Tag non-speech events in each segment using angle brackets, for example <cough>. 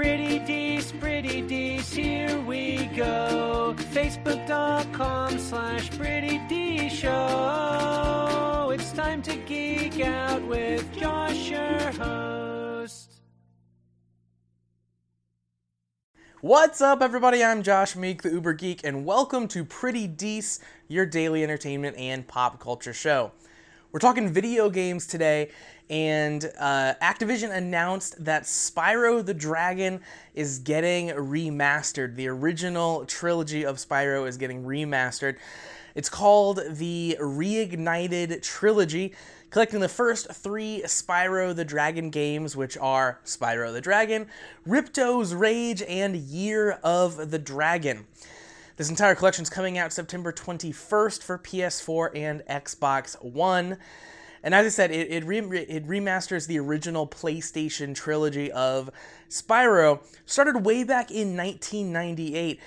Pretty Dees, Pretty Dees, here we go. Facebook.com slash Pretty D Show. It's time to geek out with Josh, your host. What's up, everybody? I'm Josh Meek, the Uber Geek, and welcome to Pretty Dees, your daily entertainment and pop culture show. We're talking video games today, and uh, Activision announced that Spyro the Dragon is getting remastered. The original trilogy of Spyro is getting remastered. It's called the Reignited Trilogy, collecting the first three Spyro the Dragon games, which are Spyro the Dragon, Ripto's Rage, and Year of the Dragon. This entire collection is coming out September 21st for PS4 and Xbox One. And as I said, it, it, re- it, remasters the original PlayStation trilogy of Spyro. Started way back in 1998.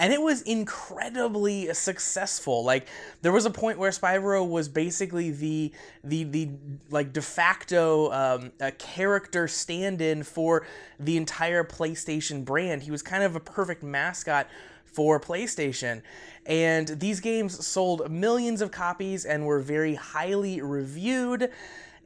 And it was incredibly successful. Like there was a point where Spyro was basically the the the like de facto um, character stand-in for the entire PlayStation brand. He was kind of a perfect mascot for PlayStation. And these games sold millions of copies and were very highly reviewed.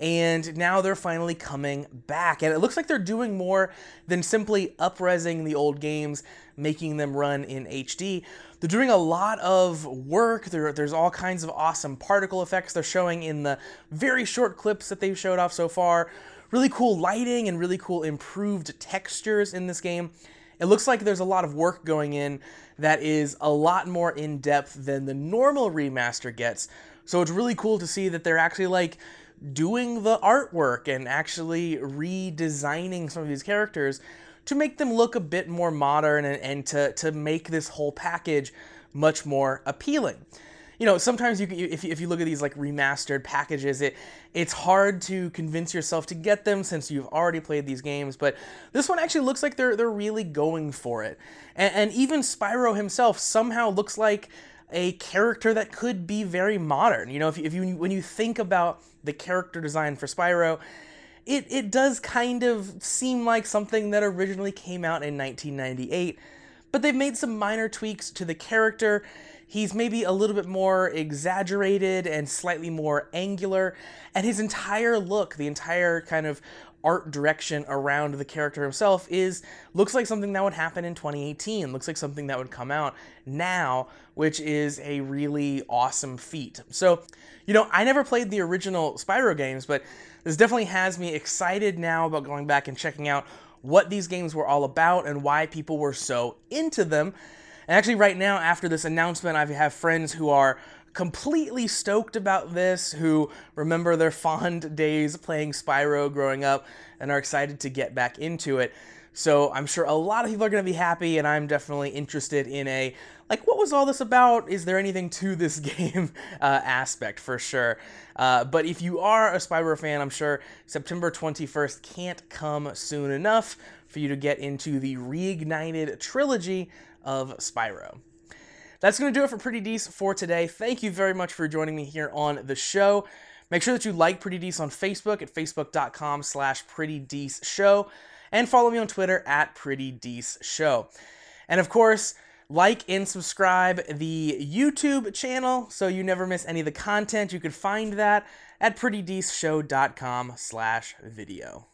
And now they're finally coming back. And it looks like they're doing more than simply upresing the old games, making them run in HD. They're doing a lot of work. There, there's all kinds of awesome particle effects they're showing in the very short clips that they've showed off so far. Really cool lighting and really cool improved textures in this game. It looks like there's a lot of work going in that is a lot more in depth than the normal remaster gets. So it's really cool to see that they're actually like doing the artwork and actually redesigning some of these characters to make them look a bit more modern and, and to, to make this whole package much more appealing you know, sometimes you, if you, if you look at these like remastered packages, it it's hard to convince yourself to get them since you've already played these games. But this one actually looks like they're they're really going for it, and, and even Spyro himself somehow looks like a character that could be very modern. You know, if, if you when you think about the character design for Spyro, it it does kind of seem like something that originally came out in 1998, but they've made some minor tweaks to the character. He's maybe a little bit more exaggerated and slightly more angular, and his entire look, the entire kind of art direction around the character himself is looks like something that would happen in 2018 looks like something that would come out now which is a really awesome feat. So you know i never played the original spyro games but this definitely has me excited now about going back and checking out what these games were all about and why people were so into them. And actually, right now, after this announcement, I have friends who are completely stoked about this, who remember their fond <laughs> days playing Spyro growing up and are excited to get back into it. So I'm sure a lot of people are going to be happy, and I'm definitely interested in a like, what was all this about? Is there anything to <laughs> this game uh, aspect for sure? Uh, but if you are a Spyro fan, I'm sure September 21st can't come soon enough for you to get into the reignited trilogy of Spyro. That's going to do it for Pretty Dees for today. Thank you very much for joining me here on the show. Make sure that you like Pretty Dees on Facebook at facebook.com slash Pretty Show and follow me on Twitter at Pretty Show. And of course, like and subscribe the YouTube channel so you never miss any of the content. You can find that at prettydeceshow.com slash video.